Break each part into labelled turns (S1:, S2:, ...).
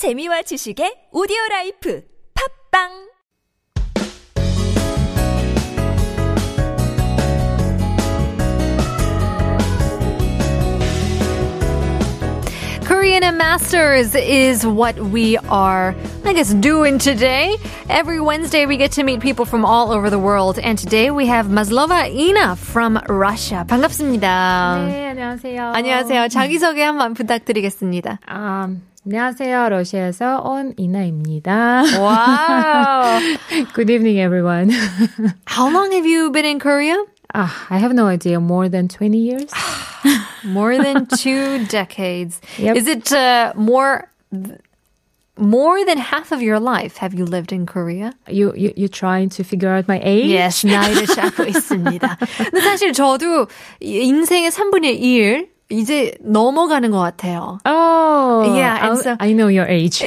S1: 재미와 지식의 오디오 라이프 팟빵
S2: Korean and Masters is what we are, I guess, doing today. Every Wednesday, we get to meet people from all over the world. And today we have Maslova Ina from Russia. 반갑습니다.
S3: 네, 안녕하세요.
S2: 안녕하세요. 자기 소개 한번 부탁드리겠습니다.
S3: Um, 안녕하세요. 러시아에서 온 이나입니다.
S2: Wow.
S3: Good evening, everyone.
S2: How long have you been in Korea?
S3: Ah, I have no idea. More than 20 years?
S2: More than two decades.
S3: Yep.
S2: Is it uh, more more than half of your life have you lived in Korea?
S3: You, you, you trying to figure out my age?
S2: Yes, 나이를 쌓고 있습니다. 근데 사실 저도 인생의 3분의 1 이제 넘어가는 것 같아요.
S3: Oh,
S2: Yeah, so-
S3: I know your age.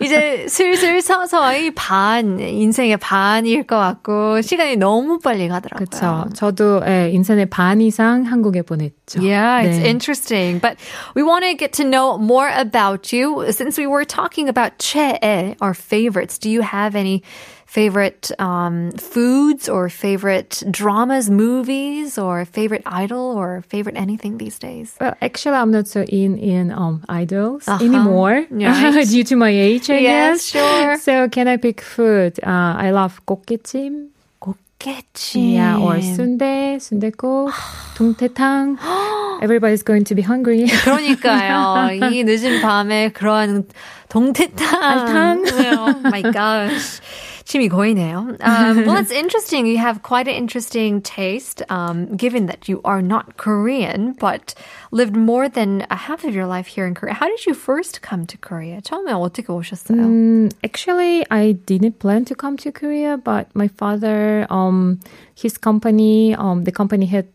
S2: 이제 슬슬 서서히 반, 인생의 반일 것 같고, 시간이 너무 빨리 가더라고요.
S3: 그쵸. 저도 예, 인생의 반 이상 한국에 보냈죠.
S2: Yeah, it's
S3: 네.
S2: interesting. But we want to get to know more about you. Since we were talking about 최애, our favorites, do you have any favorite um, foods or favorite dramas, movies, or favorite idol or favorite anything these days?
S3: Well, actually, I'm not so in in um idols
S2: Uh-huh.
S3: anymore
S2: Right.
S3: due to my age, I
S2: Yes,
S3: guess.
S2: sure.
S3: So, can I pick food? Uh, I love 꽃게찜.
S2: 꽃게찜.
S3: Yeah, or 순대, 순대국, 동태탕. Everybody's going to be hungry.
S2: 그러니까요. 이 늦은 밤에 그런 동태탕.
S3: 알탕.
S2: oh my gosh. 침이 고이네요. Um, well, it's interesting. You have quite an interesting taste, um, given that you are not Korean, but lived more than a half of your life here in Korea. How did you first come to Korea? 처음에 어떻게 오셨어요?
S3: Um, actually, I didn't plan to come to Korea, but my father, um, his company, um, the company had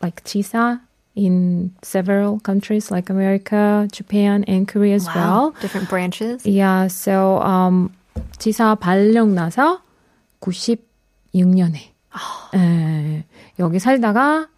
S3: like 지사 in several countries like America, Japan, and Korea as wow, well.
S2: Different branches.
S3: Yeah. So um, 지사 발령 나서 96년에. 에, 여기 살다가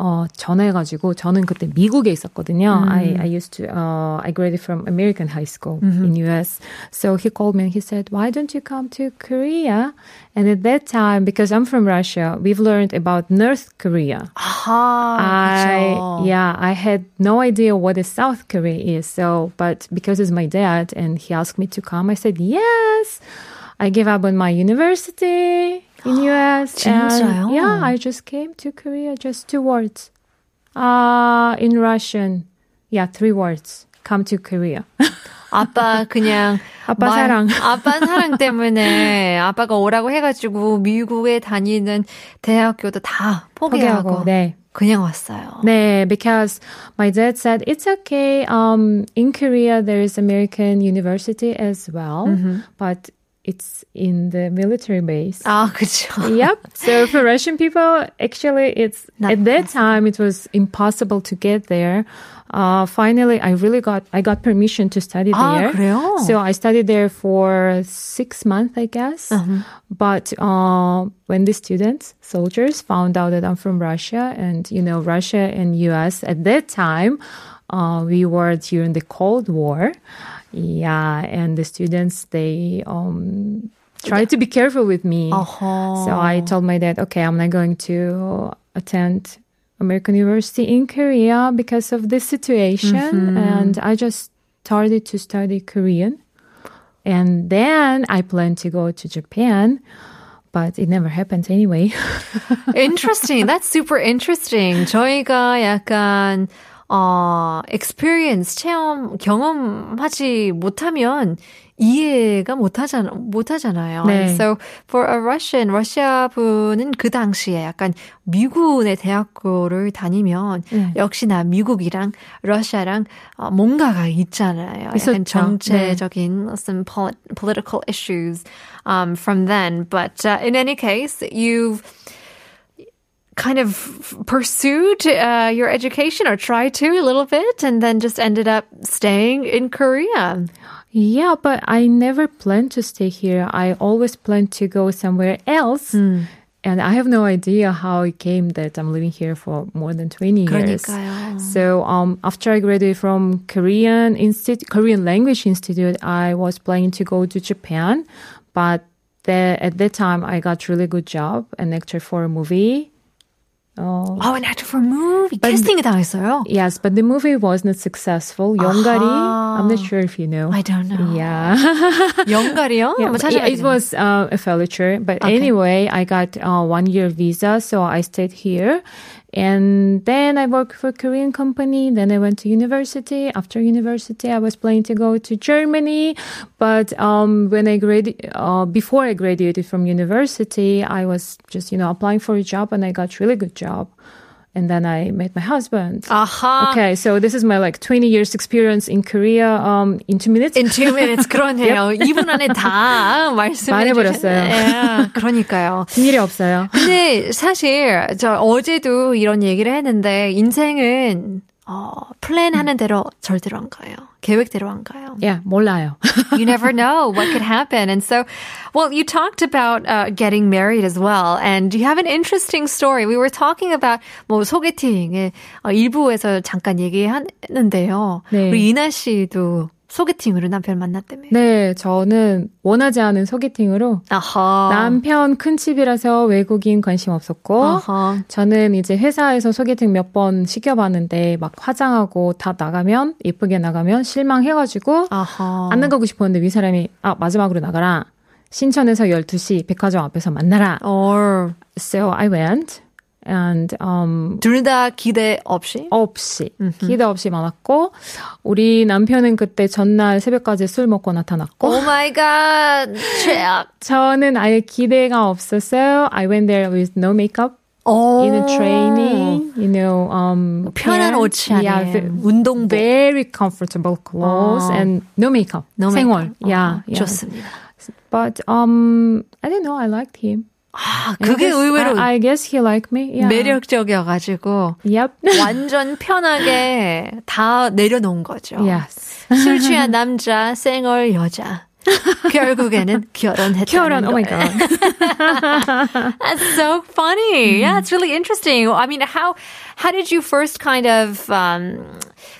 S3: 어, 전화해가지고 저는 그때 미국에 있었거든요. I, I used to uh, I graduated from American high school in US. So he called me and he said, "Why don't you come to Korea?" And at that time, because I'm from Russia, we've learned about North Korea.
S2: 아하,
S3: I
S2: 그쵸.
S3: yeah, I had no idea what a South Korea is. So, but because it's my dad and he asked me to come, I said yes. I gave up on my university in US.
S2: 진짜요?
S3: And yeah, I just came to Korea. Just two words. Uh in Russian. Yeah, three words. Come to Korea.
S2: 아빠 그냥
S3: 아빠 사랑.
S2: 아빠 사랑 때문에 아빠가 오라고 해가지고 미국에 다니는 대학교도 다 포기하고
S3: 포기하고, 네.
S2: 그냥 왔어요.
S3: 네, because my dad said it's okay. Um, in Korea there is American university as well, but it's in the military base.
S2: 아 그렇죠.
S3: yep. So for Russian people, actually, it's
S2: Not
S3: at that time it was impossible to get there. Uh, finally, I really got I got permission to study
S2: 아,
S3: there.
S2: 그래요?
S3: So I studied there for six months, I guess. But uh, when the students, soldiers, found out that I'm from Russia, and you know, Russia and U.S. at that time, uh, we were during the Cold War. Yeah, and the students they um, tried to be careful with me.
S2: 어허.
S3: So I told my dad, okay, I'm not going to attend American University in Korea because of this situation. And I just started to study Korean. And then I planned to go to Japan, but it never happened anyway.
S2: interesting. That's super interesting. 저희가 약간 어 experience 체험 경험하지 못하면 이해가 못하잖아 못하잖아요.
S3: 네.
S2: So for a Russian 러시아 분은 그 당시에 약간 미국의 대학교를 다니면
S3: 네.
S2: 역시나 미국이랑 러시아랑 어, 뭔가가 있잖아요.
S3: 있었죠.
S2: 정체적인 some poli- political issues um, from then. But uh, in any case, you've kind of pursued uh, your education or tried to a little bit and then just ended up staying in Korea.
S3: Yeah, but I never planned to stay here. I always planned to go somewhere else. and I have no idea how it came that I'm living here for more than 20 years.
S2: 그러니까요.
S3: So um, after I graduated from Korean Institute, Korean Language Institute, I was planning to go to Japan, but the, at that time I got really good job, an actor for a movie. Oh,
S2: an actor for a movie. But, 당했어요.
S3: Yes, but the movie was not successful. 용가리. Uh-huh. I'm not ah. sure if you know.
S2: I don't know.
S3: Yeah.
S2: 영가리요? Oh, yeah,
S3: but, yeah, it was uh, a failure. But
S2: okay.
S3: anyway, I got uh, one year visa, so I stayed here. And then I worked for a Korean company. Then I went to university. After university, I was planning to go to Germany. But um, when I grad, uh, before I graduated from university, I was just you know applying for a job, and I got really good job. And then I met my husband.
S2: 아하.
S3: Okay, so this is my like 20 years experience in Korea um, in two minutes.
S2: In two minutes 그러네요. 2분 안에 다 말씀해
S3: 말해버렸어요.
S2: 주셨네요. 그러니까요.
S3: 일이 없어요.
S2: 근데 사실 저 어제도 이런 얘기를 했는데 인생은 어, 플랜하는 대로 절대로 안 가요. 계획대로 안 가요.
S3: Yeah, 몰라요.
S2: You never know what could happen. And so, well, you talked about uh, getting married as well. And you have an interesting story. We were talking about 뭐 소개팅의 어, 일부에서 잠깐 얘기했는데요.
S3: 네.
S2: 우리 이나 씨도 소개팅으로 남편 만났다며.
S3: 네, 저는 원하지 않은 소개팅으로
S2: 아하.
S3: 남편 큰 집이라서 외국인 관심 없었고
S2: 아하.
S3: 저는 이제 회사에서 소개팅 몇 번 시켜봤는데 막 화장하고 다 나가면 예쁘게 나가면 실망해가지고
S2: 아하.
S3: 안 나가고 싶었는데 위 사람이 아 마지막으로 나가라 신천에서 12시 백화점 앞에서 만나라
S2: or
S3: So I went and um
S2: 둘다 기대 없이?
S3: 없이 기대 없이 많았고 우리 남편은 그때 전날 새벽까지 술 먹고 나타났고
S2: 오 마이 갓. 최악.
S3: 저는 아예 기대가 없었어요. I went there with no makeup.
S2: 오.
S3: in a training, you know, um,
S2: 편한
S3: pants.
S2: 옷 안에
S3: yeah, ve-
S2: 운동복.
S3: very comfortable clothes
S2: 아.
S3: and no makeup.
S2: No
S3: 생얼,
S2: makeup.
S3: yeah,
S2: 어,
S3: yeah.
S2: 좋습니다.
S3: But um, I don't know. I liked him.
S2: 아, 그게
S3: guess-
S2: 의외로
S3: I, I guess he liked me. Yeah.
S2: 매력적이어가지고
S3: Yep.
S2: 완전 편하게 다 내려놓은 거죠.
S3: yes.
S2: 술 취한 남자, 생얼 여자. 결국에는 결혼했다는
S3: 결혼. Oh my
S2: 거예요.
S3: god.
S2: That's so funny. Yeah, it's really interesting. I mean, how how did you first kind of um,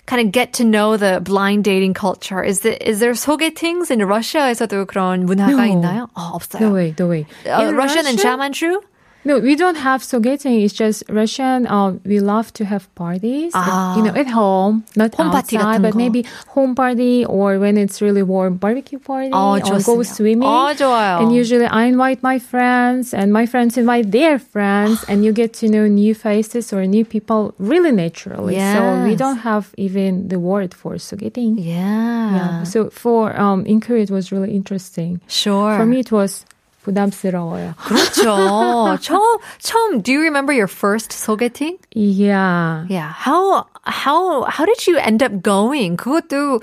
S2: kind of get to know the blind dating culture? Is there is there 소개팅s in Russia에서도 그런 문화가
S3: No.
S2: 있나요? 어, 없어요.
S3: No way, no way.
S2: Uh,
S3: In
S2: Russian and
S3: Russia-
S2: Chamanchu?
S3: No, we don't have sogeting. It's just Russian. Uh, we love to have parties,
S2: Ah.
S3: you know, at home, not
S2: Home party
S3: outside,
S2: 같은
S3: but
S2: 거.
S3: maybe home party or when it's really warm, barbecue party
S2: 어,
S3: or go
S2: 좋습니다.
S3: swimming.
S2: 어, 좋아요.
S3: And usually I invite my friends and my friends invite their friends and you get to know new faces or new people really naturally. So we
S2: Yes.
S3: don't have even the word for sogeting.
S2: Yeah.
S3: Yeah. So for um in Korea it was really interesting.
S2: Sure.
S3: For me it was 부담스러워요.
S2: 그렇죠. 처음, 처음, do you remember your first 소개팅?
S3: Yeah.
S2: Yeah. How, how, how did you end up going? 그것도,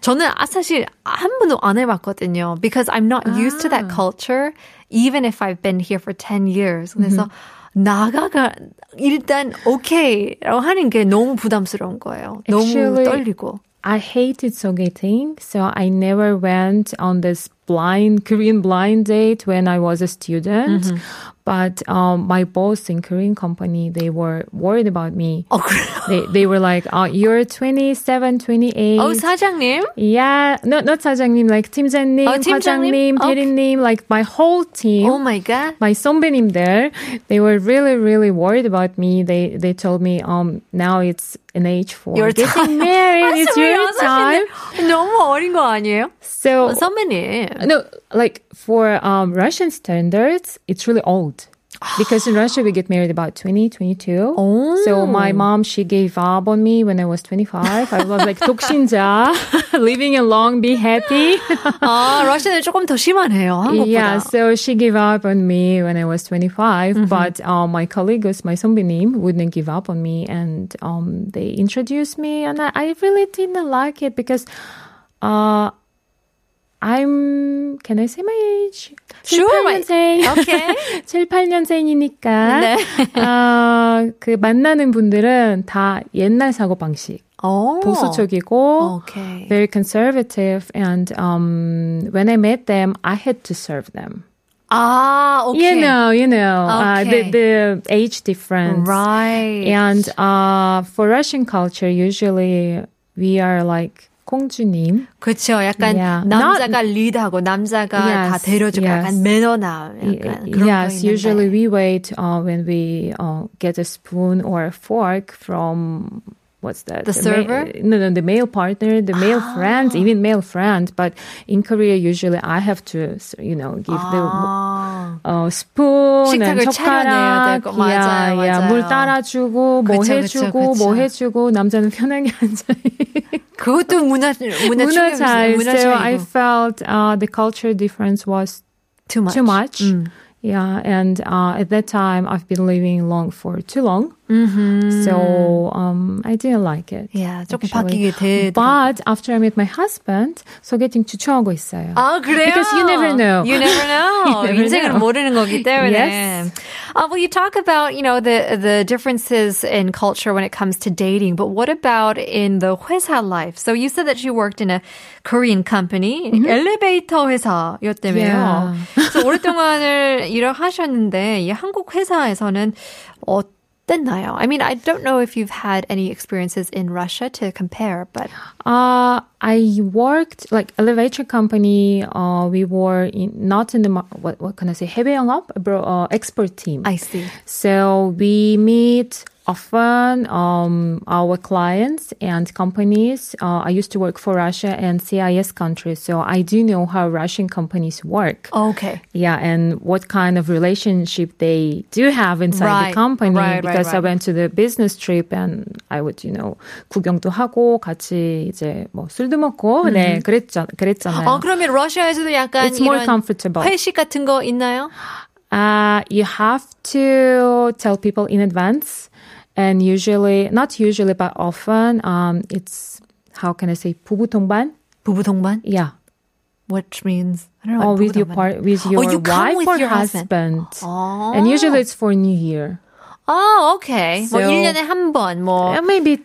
S2: 저는 아, 사실 한 번도 안 해봤거든요. Because I'm not used to that culture, even if I've been here for 10 years. 그래서 나가가, 일단, 오케이라고 하는 게 너무 부담스러운 거예요. 너무
S3: Actually,
S2: 떨리고.
S3: I hated sogeting, so I never went on this blind Korean blind date when I was a student. But um, my boss in Korean company, they were worried about me.
S2: 어, 그래요?
S3: They they were like, "Oh, you're 27, 28."
S2: 어, 사장님?
S3: Yeah, not not 사장님, like 팀장님,
S2: 어, 팀장님?
S3: 과장님,
S2: Okay.
S3: 대리님, like my whole team.
S2: Oh my god.
S3: my 선배님 there, they were really, really worried about me. They they told me, um, now it's an age for
S2: Your
S3: getting married. it's your time.
S2: 너무 어린 거 아니에요?
S3: So
S2: 선배님.
S3: no, like for um Russian standards, it's really old. Because in Russia we get married about 20, 22.
S2: Oh.
S3: So my mom, she gave up on me when I was 25. I was like 독신자, living alone, be happy.
S2: 아, 러시아는 조금 더 심하네요. 한국보다.
S3: Yeah, so she gave up on me when I was 25, but um, my colleagues, my 선배님, wouldn't give up on me, and um, they introduced me, and I, I really didn't like it because uh, I'm, can I say my age?
S2: Sure,
S3: 78년생.
S2: Okay.
S3: 7, 8년생이니까,
S2: 네.
S3: 어, 그 만나는 분들은 다 옛날 사고 방식.
S2: 오.
S3: 보수적이고,
S2: Okay.
S3: very conservative and um, when I met them, I had to serve them.
S2: Ah, okay.
S3: You know, you know, uh,
S2: Okay.
S3: the, the age difference.
S2: Right.
S3: And uh, for Russian culture, usually we are like 공주님.
S2: 그렇죠. 약간
S3: Yeah.
S2: 남자가 리드하고 남자가 다
S3: Yes,
S2: 대려주고
S3: yes.
S2: 약간 매너남 약간 그런
S3: yes,
S2: 거 있는데.
S3: usually we wait uh, when we uh, get a spoon or a fork from what's that?
S2: The
S3: ma-
S2: server?
S3: no, no, the male partner, the male friend, even male friend. But in Korea, usually I have to, you know, give
S2: 아.
S3: the uh, spoon and
S2: 식탁을 차려내야
S3: 젓가락,
S2: 되고, 맞아요,
S3: yeah, yeah,
S2: 맞아요.
S3: 물 따라주고, 뭐
S2: 그쵸,
S3: 해주고,
S2: 그쵸, 그쵸.
S3: 뭐 해주고, 남자는 편하게 앉아.
S2: 그것도 문화 문화
S3: 문화
S2: 충격이었어요.
S3: 차이.
S2: 문화
S3: So I
S2: 차이고.
S3: felt uh, the culture difference was
S2: too much.
S3: too much.
S2: 음.
S3: Yeah, and uh, at that time I've been living long for too long,
S2: 음흠.
S3: so um, I didn't like it.
S2: yeah, 조금
S3: actually.
S2: 바뀌게 되더라고요.
S3: But after I met my husband, 소개팅 추천하고 있어요.
S2: 아, 그래요?
S3: Because you never know.
S2: You never know.
S3: You never
S2: 인생을
S3: know.
S2: 모르는 거기 때문에.
S3: Yes.
S2: Uh, well, you talk about, you know, the, the differences in culture when it comes to dating, but what about in the 회사 life? So you said that you worked in a Korean company, 엘리베이터 회사였다며요.
S3: Mm-hmm. Yeah.
S2: 그래서 오랫동안을 일을 하셨는데, 이 한국 회사에서는 어땠 나요? I mean, I don't know if you've had any experiences in Russia to compare, but
S3: Uh, I worked like elevator company. Uh, we were in, not in the mar- what what can I say? 해외 영업, abro- uh, export team.
S2: I see.
S3: So we meet often um, our clients and companies. Uh, I used to work for Russia and CIS countries, so I do know how Russian companies work.
S2: Okay.
S3: Yeah, and what kind of relationship they do have inside
S2: Right,
S3: the company.
S2: right, right,
S3: because I
S2: right.
S3: went to the business trip and I would, you know, 구경도 하고 같이 이제 뭐 술도 먹고 네 그랬잖 그랬잖아요.
S2: 어, 그러면 러시아에서도 약간
S3: It's more
S2: 이런
S3: comfortable.
S2: 회식 같은 거 있나요?
S3: Uh, you have to tell people in advance, and usually, not usually, but often, um, it's how can I say 부부 동반?
S2: 부부 동반?
S3: Yeah,
S2: Which means I don't know.
S3: or
S2: what
S3: with
S2: 부부
S3: your
S2: 동반
S3: part, with your
S2: Oh, you come
S3: wife
S2: with
S3: or
S2: your husband.
S3: husband.
S2: 어.
S3: And usually it's for New Year.
S2: 어, okay. 뭐
S3: So-
S2: 1년에 한 번, 뭐.
S3: Uh, maybe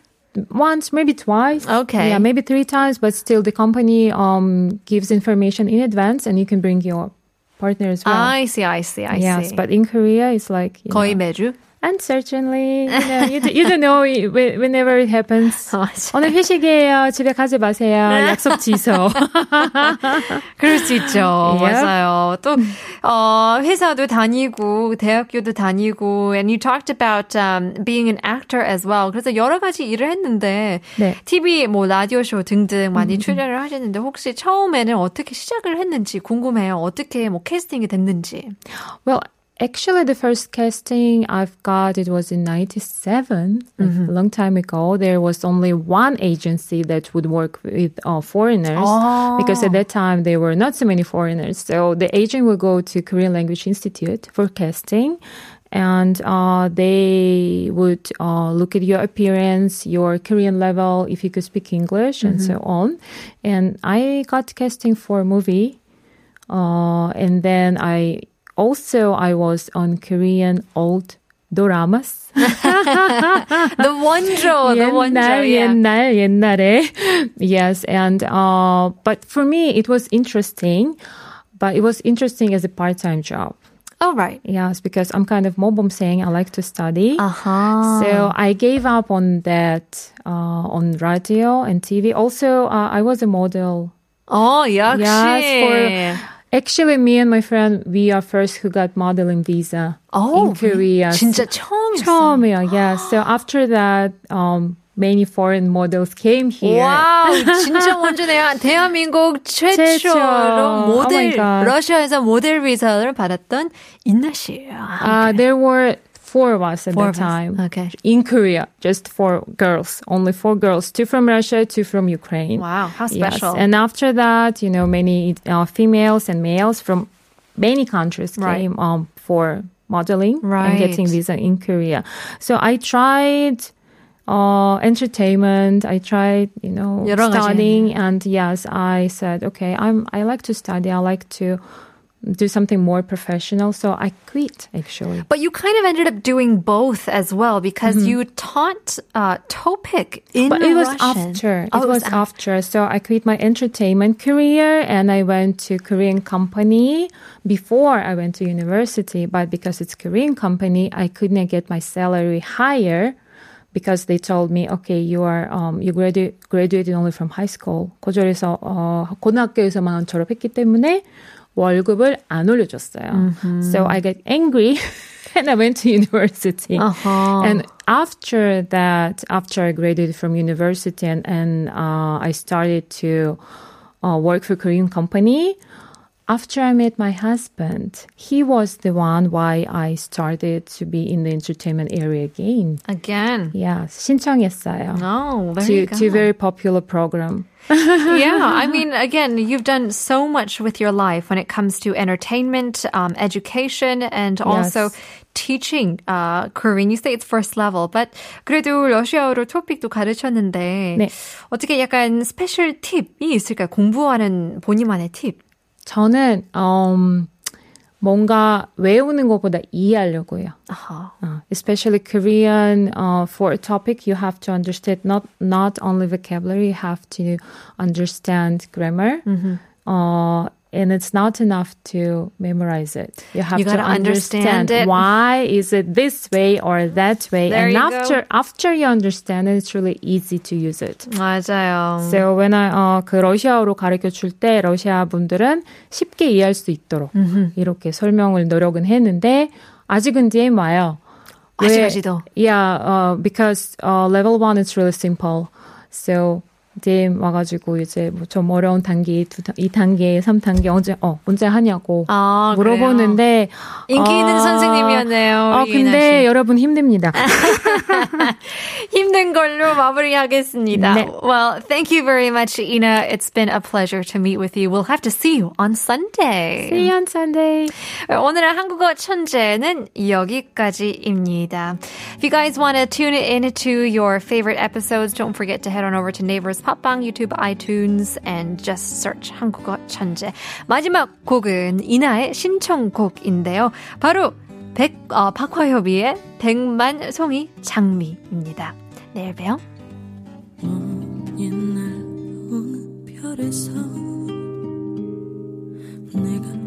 S3: once, maybe twice.
S2: Okay.
S3: Yeah, maybe three times, but still the company um gives information in advance, and you can bring your partner as well.
S2: I see, I see, I
S3: yes,
S2: see.
S3: but in Korea, it's like you
S2: 거의
S3: know,
S2: 매주?
S3: And certainly you, know, you, d- you don't know it- whe- whenever it happens.
S2: 맞아.
S3: 오늘 회식이에요. 집에 가지 마세요. 약속 취소.
S2: 그럴 수 있죠.
S3: Yep.
S2: 맞아요. 또, 어, 회사도 다니고, 대학교도 다니고, and you talked about um, being an actor as well. 그래서 여러 가지 일을 했는데,
S3: 네.
S2: TV, 뭐, 라디오 쇼 등등 많이 출연을 하셨는데, 혹시 처음에는 어떻게 시작을 했는지 궁금해요. 어떻게 뭐 캐스팅이 됐는지.
S3: well, actually, the first casting I've got it was in '97, like a long time ago. There was only one agency that would work with uh, foreigners
S2: Oh.
S3: because at that time there were not so many foreigners. So the agent would go to Korean Language Institute for casting. And uh, they would uh, look at your appearance, your Korean level, if you could speak English, and so on. And I got casting for a movie uh, and then I also I was on Korean old doramas.
S2: The Wondro, the Wondro,
S3: 옛날
S2: yeah.
S3: 옛날 옛날에 yes and uh but for me it was interesting but it was interesting as a part-time job
S2: Oh, right.
S3: yes because I'm kind of saying I like to study
S2: 아하.
S3: so I gave up on that uh, on radio and TV also uh, I was a model
S2: 어, 역시.
S3: Yes, for actually me and my friend we are first who got modeling visa
S2: 어,
S3: in Korea.
S2: 진짜 처음이었어요.
S3: 처음이야, yes. So after that, um, many foreign models came here.
S2: 와우, 진짜 먼저네요. 대한민국 최초로
S3: 최초. Oh
S2: 모델,
S3: my God.
S2: 러시아에서 모델 비자를 받았던 인나 씨예요.
S3: Uh, there were four of us at
S2: four
S3: the
S2: time. Us. Okay.
S3: In Korea, just four girls, only four girls, two from Russia, two from Ukraine.
S2: Wow, how special. Yes.
S3: And after that, you know, many uh, females and males from many countries
S2: right.
S3: came um, for modeling
S2: right.
S3: and getting visa in Korea. So I tried uh, entertainment. I tried, you know, studying, and yes, I said, okay, I'm. I like to study. I like to do something more professional. So I quit actually.
S2: But you kind of ended up doing both as well because mm-hmm. you taught uh, TOPIK in
S3: But it was after.
S2: Oh,
S3: it, it was,
S2: was
S3: after. So I quit my entertainment career and I went to Korean company before I went to university. But because it's Korean company, I couldn't get my salary higher because they told me, okay, you are um, you graduated only from high school. 고졸에서 어, 고등학교에서만 졸업했기 때문에 월급을 안 올려줬어요. So I got angry. And I went to university.
S2: Uh-huh.
S3: And after that, after I graduated from university and, and uh, I started to uh, work for Korean company, after I met my husband, he was the one why I started to be in the entertainment area again.
S2: Again.
S3: Yeah, 신청했어요.
S2: Oh, there
S3: to,
S2: you go.
S3: to a very popular program.
S2: yeah, I mean, again, you've done so much with your life when it comes to entertainment, um, education, and also
S3: Yes.
S2: teaching uh, Korean. You say it's first level, but 그래도 러시아어로 토픽도 가르쳤는데
S3: 네.
S2: 어떻게 약간 스페셜 팁이 있을까요? 공부하는 본인만의 팁.
S3: 저는 um, 뭔가 외우는 것보다 이해하려고요.
S2: 아하.
S3: Uh, especially Korean uh, for a topic, you have to understand not not only vocabulary, you have to understand grammar. Uh, and it's not enough to memorize it. You have
S2: You
S3: to
S2: gotta understand it.
S3: why is it this way or that way.
S2: There
S3: and
S2: you
S3: after
S2: go.
S3: after you understand it, it's really easy to use it.
S2: 맞아요.
S3: So when I 어, 그 러시아어로 가르쳐 줄 때 러시아 분들은 쉽게 이해할 수 있도록 이렇게 설명을 노력은 했는데 아직은 DM 와요. 왜-
S2: 아직까지도.
S3: Yeah, uh, because uh, level one is really simple. So DM 와가지고 이제 뭐 좀 어려운 단계, 두, 단- 이 단계, 삼 단계 언제 어 언제 하냐고
S2: 아,
S3: 물어보는데
S2: 인기 있는
S3: 어,
S2: 선생님이었네요.
S3: 어
S2: 유나
S3: 근데
S2: 씨.
S3: 여러분 힘듭니다.
S2: 힘든 걸로 마무리하겠습니다.
S3: 네.
S2: Well, thank you very much, Ina. It's been a pleasure to meet with you. We'll have to see you on Sunday.
S3: See you on Sunday.
S2: 오늘의 한국어 천재는 여기까지입니다. If you guys want to tune in to your favorite episodes, don't forget to head on over to Neighbors 팟빵, 유튜브, 아이튠즈 and just search 한국어 천재. 마지막 곡은 이나의 신청곡인데요. 바로 백, 어, 박화협이의 백만 송이 장미입니다. 내일 봬요.
S4: 옛날 어느 별에서 내가